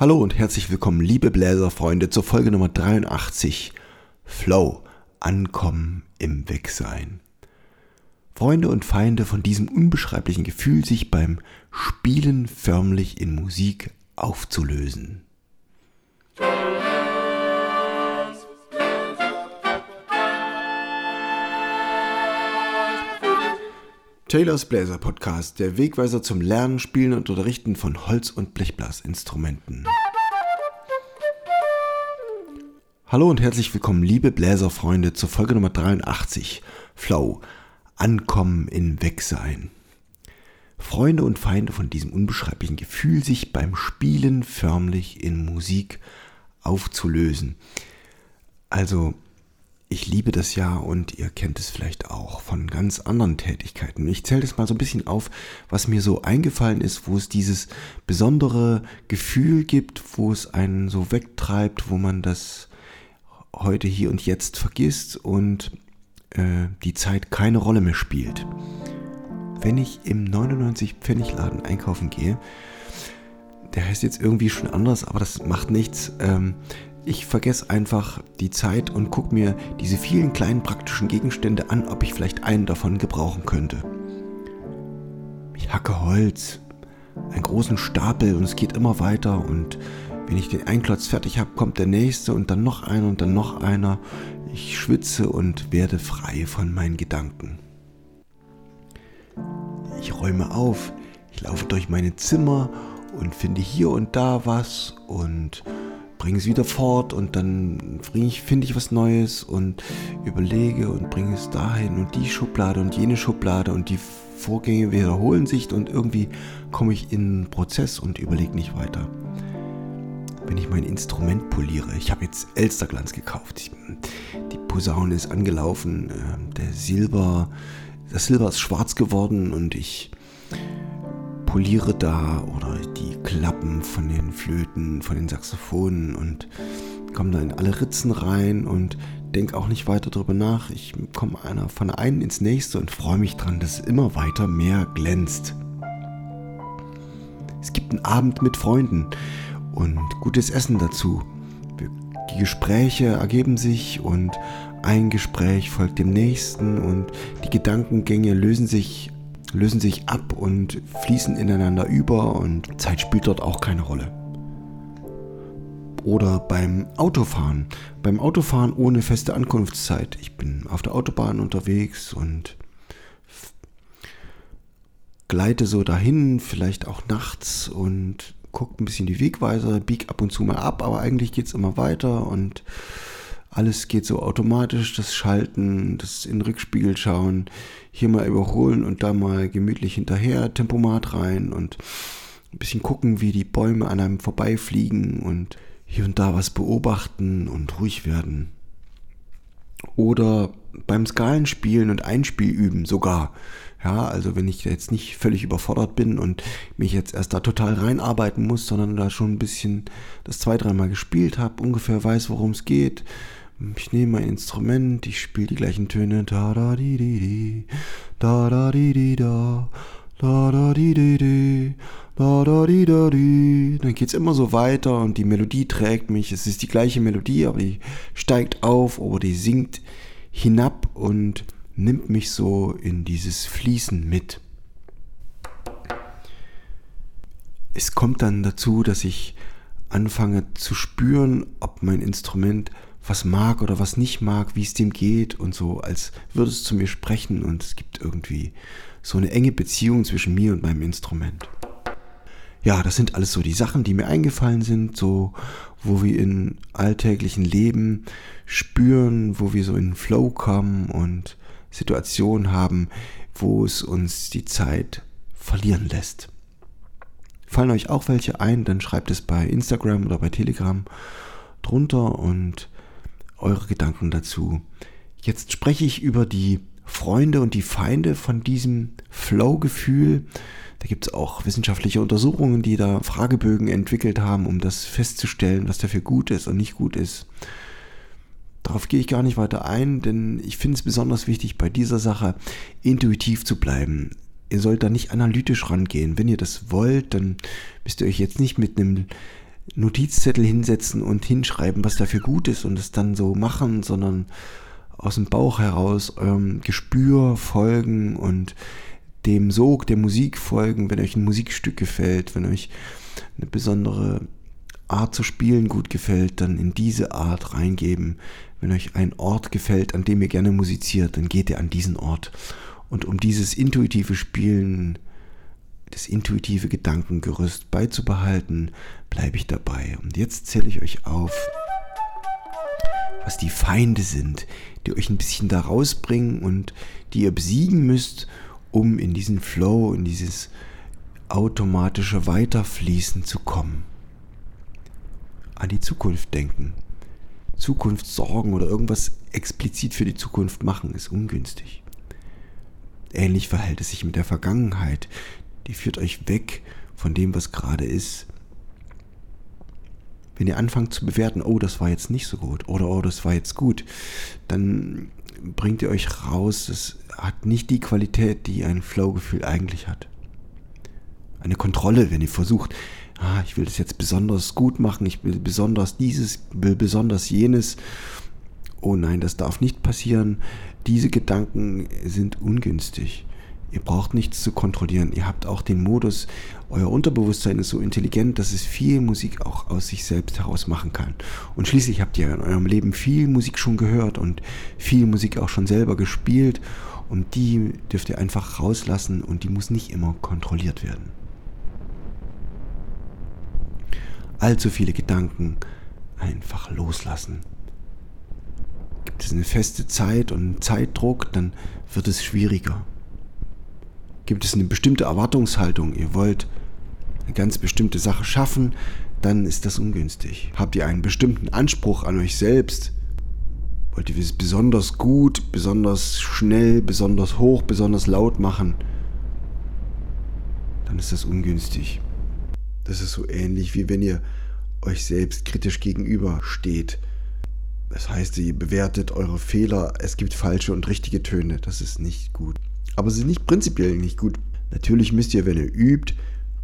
Hallo und herzlich willkommen, liebe Bläserfreunde, zur Folge Nummer 83. Flow, Ankommen im Wegsein. Freunde und Feinde von diesem unbeschreiblichen Gefühl, sich beim Spielen förmlich in Musik aufzulösen. Taylors Bläser Podcast, der Wegweiser zum Lernen, Spielen und Unterrichten von Holz- und Blechblasinstrumenten. Hallo und herzlich willkommen, liebe Bläserfreunde, zur Folge Nummer 83. Flow, Ankommen in Wegsein. Freunde und Feinde von diesem unbeschreiblichen Gefühl, sich beim Spielen förmlich in Musik aufzulösen. Also, ich liebe das ja und ihr kennt es vielleicht auch von ganz anderen Tätigkeiten. Ich zähle das mal so ein bisschen auf, was mir so eingefallen ist, wo es dieses besondere Gefühl gibt, wo es einen so wegtreibt, wo man das heute hier und jetzt vergisst und äh, die Zeit keine Rolle mehr spielt. Wenn ich im 99 Pfennig Laden einkaufen gehe, der heißt jetzt irgendwie schon anders, aber das macht nichts. Ähm, ich vergesse einfach die Zeit und gucke mir diese vielen kleinen praktischen Gegenstände an, ob ich vielleicht einen davon gebrauchen könnte. Ich hacke Holz, einen großen Stapel und es geht immer weiter und wenn ich den Einklotz fertig habe, kommt der nächste und dann noch einer und dann noch einer. Ich schwitze und werde frei von meinen Gedanken. Ich räume auf, ich laufe durch meine Zimmer und finde hier und da was und bringe es wieder fort und dann finde ich was Neues und überlege und bringe es dahin und die Schublade und jene Schublade und die Vorgänge wiederholen sich und irgendwie komme ich in einen Prozess und überlege nicht weiter. Wenn ich mein Instrument poliere, ich habe jetzt Elsterglanz gekauft, die Posaune ist angelaufen, ähm, der Silber, das Silber ist schwarz geworden und ich poliere da oder die Klappen von den Flöten, von den Saxophonen und komme da in alle Ritzen rein und denke auch nicht weiter darüber nach. Ich komme einer von der einen ins nächste und freue mich dran, dass es immer weiter mehr glänzt. Es gibt einen Abend mit Freunden und gutes Essen dazu. Die Gespräche ergeben sich und ein Gespräch folgt dem nächsten und die Gedankengänge lösen sich lösen sich ab und fließen ineinander über und Zeit spielt dort auch keine Rolle. Oder beim Autofahren. Beim Autofahren ohne feste Ankunftszeit. Ich bin auf der Autobahn unterwegs und gleite so dahin, vielleicht auch nachts und gucke ein bisschen die Wegweiser, bieg ab und zu mal ab, aber eigentlich geht es immer weiter und alles geht so automatisch, das Schalten, das in den Rückspiegel schauen, hier mal überholen und da mal gemütlich hinterher, Tempomat rein und ein bisschen gucken, wie die Bäume an einem vorbeifliegen und hier und da was beobachten und ruhig werden. Oder beim Skalenspielen und Einspiel üben sogar. Ja, also wenn ich jetzt nicht völlig überfordert bin und mich jetzt erst da total reinarbeiten muss, sondern da schon ein bisschen das zwei, dreimal gespielt habe, ungefähr weiß, worum es geht, ich nehme mein Instrument, ich spiele die gleichen Töne. Da da di di di, da da di di da, da da di di di, da da di da di. Dann geht's immer so weiter und die Melodie trägt mich. Es ist die gleiche Melodie, aber die steigt auf oder die sinkt hinab und nimmt mich so in dieses Fließen mit. Es kommt dann dazu, dass ich anfange zu spüren, ob mein Instrument was mag oder was nicht mag, wie es dem geht und so, als würde es zu mir sprechen und es gibt irgendwie so eine enge Beziehung zwischen mir und meinem Instrument. Ja, das sind alles so die Sachen, die mir eingefallen sind, so wo wir in alltäglichen Leben spüren, wo wir so in Flow kommen und Situationen haben, wo es uns die Zeit verlieren lässt. Fallen euch auch welche ein, dann schreibt es bei Instagram oder bei Telegram drunter und eure Gedanken dazu. Jetzt spreche ich über die Freunde und die Feinde von diesem Flow-Gefühl. Da gibt es auch wissenschaftliche Untersuchungen, die da Fragebögen entwickelt haben, um das festzustellen, was dafür gut ist und nicht gut ist. Darauf gehe ich gar nicht weiter ein, denn ich finde es besonders wichtig, bei dieser Sache intuitiv zu bleiben. Ihr sollt da nicht analytisch rangehen. Wenn ihr das wollt, dann müsst ihr euch jetzt nicht mit einem Notizzettel hinsetzen und hinschreiben, was dafür gut ist und es dann so machen, sondern aus dem Bauch heraus eurem Gespür folgen und dem Sog der Musik folgen, wenn euch ein Musikstück gefällt, wenn euch eine besondere Art zu spielen gut gefällt, dann in diese Art reingeben. Wenn euch ein Ort gefällt, an dem ihr gerne musiziert, dann geht ihr an diesen Ort. Und um dieses intuitive Spielen, das intuitive Gedankengerüst beizubehalten, bleibe ich dabei. Und jetzt zähle ich euch auf, was die Feinde sind, die euch ein bisschen da rausbringen und die ihr besiegen müsst, um in diesen Flow, in dieses automatische Weiterfließen zu kommen. An die Zukunft denken. Zukunft sorgen oder irgendwas explizit für die Zukunft machen ist ungünstig. Ähnlich verhält es sich mit der Vergangenheit. Die führt euch weg von dem, was gerade ist. Wenn ihr anfangt zu bewerten, oh, das war jetzt nicht so gut oder oh, das war jetzt gut, dann bringt ihr euch raus, das hat nicht die Qualität, die ein Flow-Gefühl eigentlich hat. Eine Kontrolle, wenn ihr versucht, ah, ich will das jetzt besonders gut machen, ich will besonders dieses, will besonders jenes. Oh nein, das darf nicht passieren. Diese Gedanken sind ungünstig. Ihr braucht nichts zu kontrollieren. Ihr habt auch den Modus, euer Unterbewusstsein ist so intelligent, dass es viel Musik auch aus sich selbst heraus machen kann. Und schließlich habt ihr in eurem Leben viel Musik schon gehört und viel Musik auch schon selber gespielt. Und die dürft ihr einfach rauslassen und die muss nicht immer kontrolliert werden. Allzu viele Gedanken einfach loslassen. Gibt es eine feste Zeit und einen Zeitdruck, dann wird es schwieriger. Gibt es eine bestimmte Erwartungshaltung, ihr wollt eine ganz bestimmte Sache schaffen, dann ist das ungünstig. Habt ihr einen bestimmten Anspruch an euch selbst, wollt ihr es besonders gut, besonders schnell, besonders hoch, besonders laut machen, dann ist das ungünstig. Das ist so ähnlich wie wenn ihr euch selbst kritisch gegenüber steht. Das heißt, ihr bewertet eure Fehler, es gibt falsche und richtige Töne, das ist nicht gut. Aber sie ist nicht prinzipiell nicht gut. Natürlich müsst ihr, wenn ihr übt,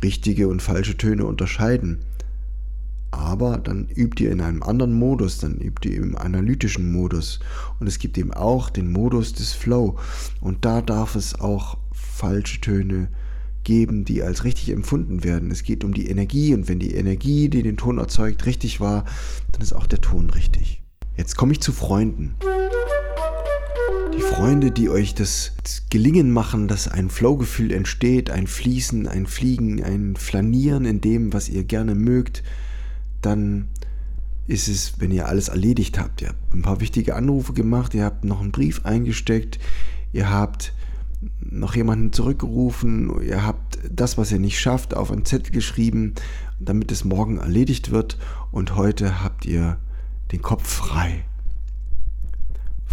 richtige und falsche Töne unterscheiden. Aber dann übt ihr in einem anderen Modus, dann übt ihr im analytischen Modus. Und es gibt eben auch den Modus des Flow. Und da darf es auch falsche Töne geben, die als richtig empfunden werden. Es geht um die Energie und wenn die Energie, die den Ton erzeugt, richtig war, dann ist auch der Ton richtig. Jetzt komme ich zu Freunden. Freunde, die euch das Gelingen machen, dass ein Flow-Gefühl entsteht, ein Fließen, ein Fliegen, ein Flanieren in dem, was ihr gerne mögt, dann ist es, wenn ihr alles erledigt habt. Ihr habt ein paar wichtige Anrufe gemacht, ihr habt noch einen Brief eingesteckt, ihr habt noch jemanden zurückgerufen, ihr habt das, was ihr nicht schafft, auf einen Zettel geschrieben, damit es morgen erledigt wird und heute habt ihr den Kopf frei.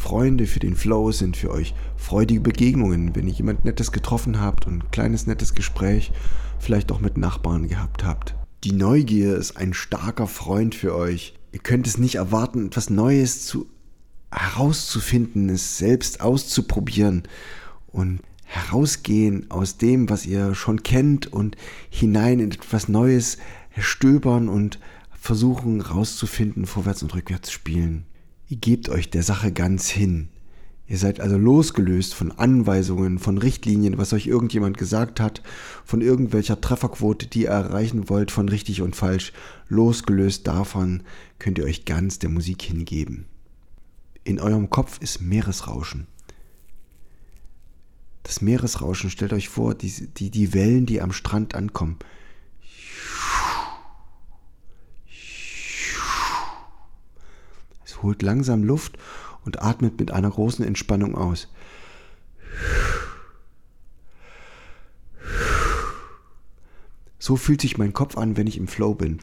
Freunde für den Flow sind für euch freudige Begegnungen, wenn ihr jemand Nettes getroffen habt und ein kleines nettes Gespräch vielleicht auch mit Nachbarn gehabt habt. Die Neugier ist ein starker Freund für euch. Ihr könnt es nicht erwarten, etwas Neues zu herauszufinden, es selbst auszuprobieren und herausgehen aus dem, was ihr schon kennt und hinein in etwas Neues stöbern und versuchen herauszufinden, vorwärts und rückwärts spielen. Ihr gebt euch der Sache ganz hin. Ihr seid also losgelöst von Anweisungen, von Richtlinien, was euch irgendjemand gesagt hat, von irgendwelcher Trefferquote, die ihr erreichen wollt, von richtig und falsch. Losgelöst davon könnt ihr euch ganz der Musik hingeben. In eurem Kopf ist Meeresrauschen. Das Meeresrauschen, stellt euch vor, die, die, die Wellen, die am Strand ankommen. Holt langsam Luft und atmet mit einer großen Entspannung aus. So fühlt sich mein Kopf an, wenn ich im Flow bin.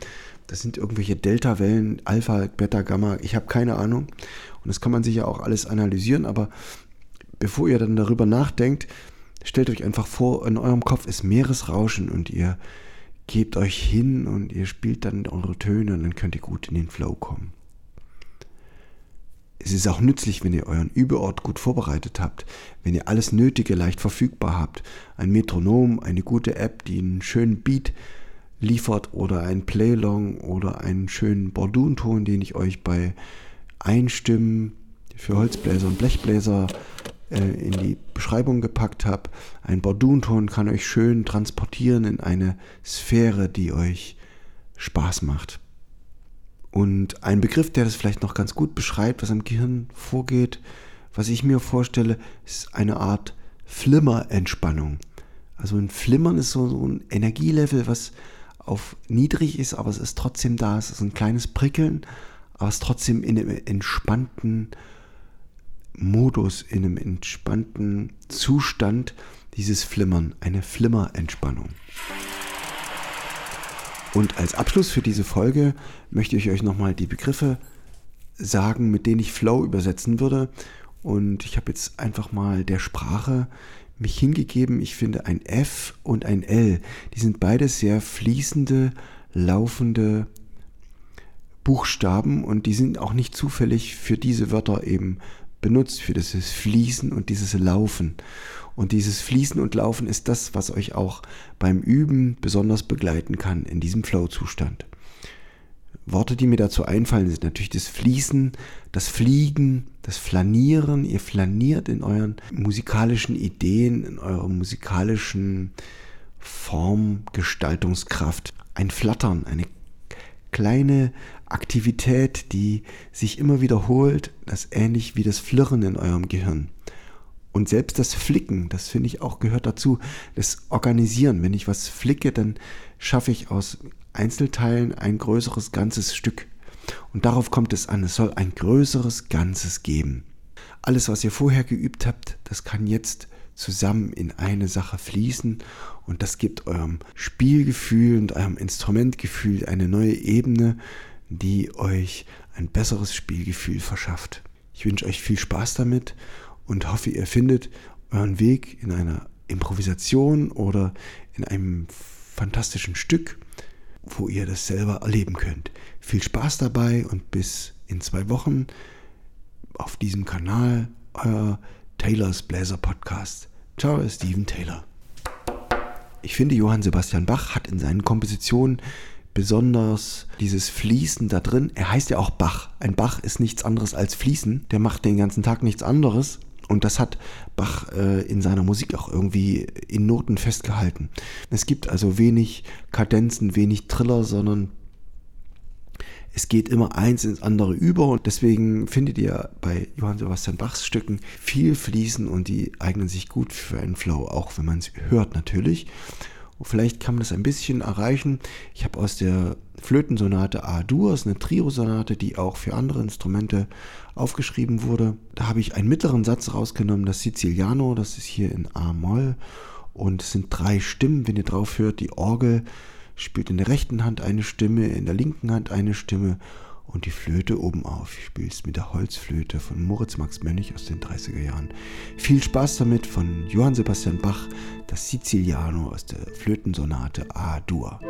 Das sind irgendwelche Delta-Wellen, Alpha, Beta, Gamma, ich habe keine Ahnung. Und das kann man sicher auch alles analysieren, aber bevor ihr dann darüber nachdenkt, stellt euch einfach vor, in eurem Kopf ist Meeresrauschen und ihr gebt euch hin und ihr spielt dann eure Töne und dann könnt ihr gut in den Flow kommen. Es ist auch nützlich, wenn ihr euren Übeort gut vorbereitet habt, wenn ihr alles Nötige leicht verfügbar habt. Ein Metronom, eine gute App, die einen schönen Beat liefert oder ein Playlong oder einen schönen Bordunton, den ich euch bei Einstimmen für Holzbläser und Blechbläser äh, in die Beschreibung gepackt habe. Ein Bordunton kann euch schön transportieren in eine Sphäre, die euch Spaß macht. Und ein Begriff, der das vielleicht noch ganz gut beschreibt, was im Gehirn vorgeht, was ich mir vorstelle, ist eine Art Flimmerentspannung. Also ein Flimmern ist so, so ein Energielevel, was auf niedrig ist, aber es ist trotzdem da. Es ist ein kleines Prickeln, aber es ist trotzdem in einem entspannten Modus, in einem entspannten Zustand, dieses Flimmern, eine Flimmerentspannung. Und als Abschluss für diese Folge möchte ich euch nochmal die Begriffe sagen, mit denen ich Flow übersetzen würde. Und ich habe jetzt einfach mal der Sprache mich hingegeben. Ich finde ein F und ein L, die sind beides sehr fließende, laufende Buchstaben und die sind auch nicht zufällig für diese Wörter eben benutzt, für dieses Fließen und dieses Laufen. Und dieses Fließen und Laufen ist das, was euch auch beim Üben besonders begleiten kann in diesem Flow-Zustand. Worte, die mir dazu einfallen, sind natürlich das Fließen, das Fliegen, das Flanieren. Ihr flaniert in euren musikalischen Ideen, in eurer musikalischen Formgestaltungskraft. Ein Flattern, eine kleine Aktivität, die sich immer wiederholt, das ähnlich wie das Flirren in eurem Gehirn. Und selbst das Flicken, das finde ich auch gehört dazu, das Organisieren. Wenn ich was flicke, dann schaffe ich aus Einzelteilen ein größeres ganzes Stück. Und darauf kommt es an, es soll ein größeres Ganzes geben. Alles, was ihr vorher geübt habt, das kann jetzt zusammen in eine Sache fließen und das gibt eurem Spielgefühl und eurem Instrumentgefühl eine neue Ebene, die euch ein besseres Spielgefühl verschafft. Ich wünsche euch viel Spaß damit und hoffe, ihr findet euren Weg in einer Improvisation oder in einem fantastischen Stück, wo ihr das selber erleben könnt. Viel Spaß dabei und bis in zwei Wochen auf diesem Kanal, euer Taylors Bläser Podcast. Ciao, Steven Taylor. Ich finde, Johann Sebastian Bach hat in seinen Kompositionen besonders dieses Fließen da drin. Er heißt ja auch Bach. Ein Bach ist nichts anderes als Fließen. Der macht den ganzen Tag nichts anderes. Und das hat Bach äh, in seiner Musik auch irgendwie in Noten festgehalten. Es gibt also wenig Kadenzen, wenig Triller, sondern es geht immer eins ins andere über und deswegen findet ihr bei Johann Sebastian Bachs Stücken viel Fließen und die eignen sich gut für einen Flow, auch wenn man es hört natürlich. Vielleicht kann man das ein bisschen erreichen. Ich habe aus der Flötensonate A-Dur, ist eine Trio-Sonate, die auch für andere Instrumente aufgeschrieben wurde. Da habe ich einen mittleren Satz rausgenommen, das Siciliano, das ist hier in A-Moll. Und es sind drei Stimmen, wenn ihr drauf hört. Die Orgel spielt in der rechten Hand eine Stimme, in der linken Hand eine Stimme und die Flöte oben auf. Ich spiele es mit der Holzflöte von Moritz Max Mönnig aus den 30er Jahren. Viel Spaß damit von Johann Sebastian Bach, das Siciliano aus der Flötensonate A-Dur.